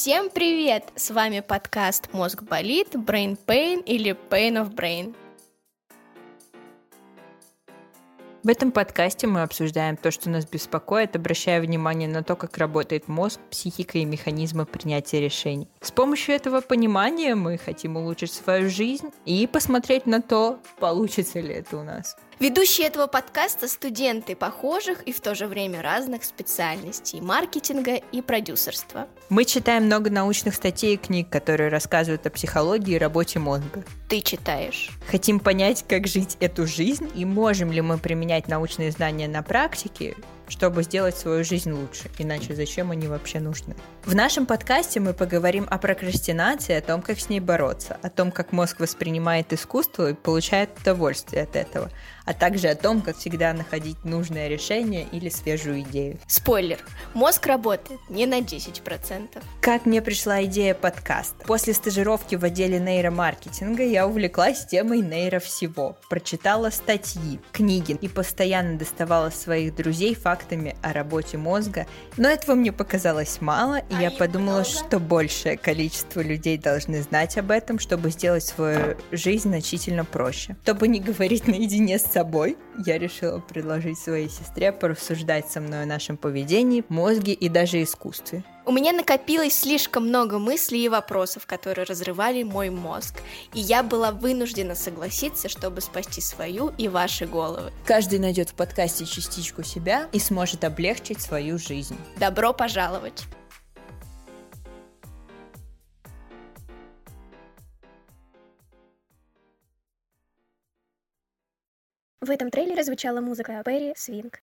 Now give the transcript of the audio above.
Всем привет! С вами подкаст «Мозг болит», «Brain Pain» или «Pain of Brain». В этом подкасте мы обсуждаем то, что нас беспокоит, обращая внимание на то, как работает мозг, психика и механизмы принятия решений. С помощью этого понимания мы хотим улучшить свою жизнь и посмотреть на то, получится ли это у нас. Ведущие этого подкаста – студенты похожих и в то же время разных специальностей – маркетинга и продюсерства. Мы читаем много научных статей и книг, которые рассказывают о психологии и работе мозга. Ты читаешь. Хотим понять, как жить эту жизнь и можем ли мы применять научные знания на практике, чтобы сделать свою жизнь лучше. Иначе зачем они вообще нужны? В нашем подкасте мы поговорим о прокрастинации, о том, как с ней бороться, о том, как мозг воспринимает искусство и получает удовольствие от этого, а также о том, как всегда находить нужное решение или свежую идею. Спойлер. Мозг работает не на 10%. Как мне пришла идея подкаста? После стажировки в отделе нейромаркетинга я увлеклась темой нейро всего. Прочитала статьи, книги и постоянно доставала своих друзей фактами о работе мозга. Но этого мне показалось мало, и я подумала, что большее количество людей должны знать об этом, чтобы сделать свою жизнь значительно проще. Чтобы не говорить наедине с собой, я решила предложить своей сестре порассуждать со мной о нашем поведении, мозге и даже искусстве. У меня накопилось слишком много мыслей и вопросов, которые разрывали мой мозг, и я была вынуждена согласиться, чтобы спасти свою и ваши головы. Каждый найдет в подкасте частичку себя и сможет облегчить свою жизнь. Добро пожаловать! В этом трейлере звучала музыка Перри Свинг.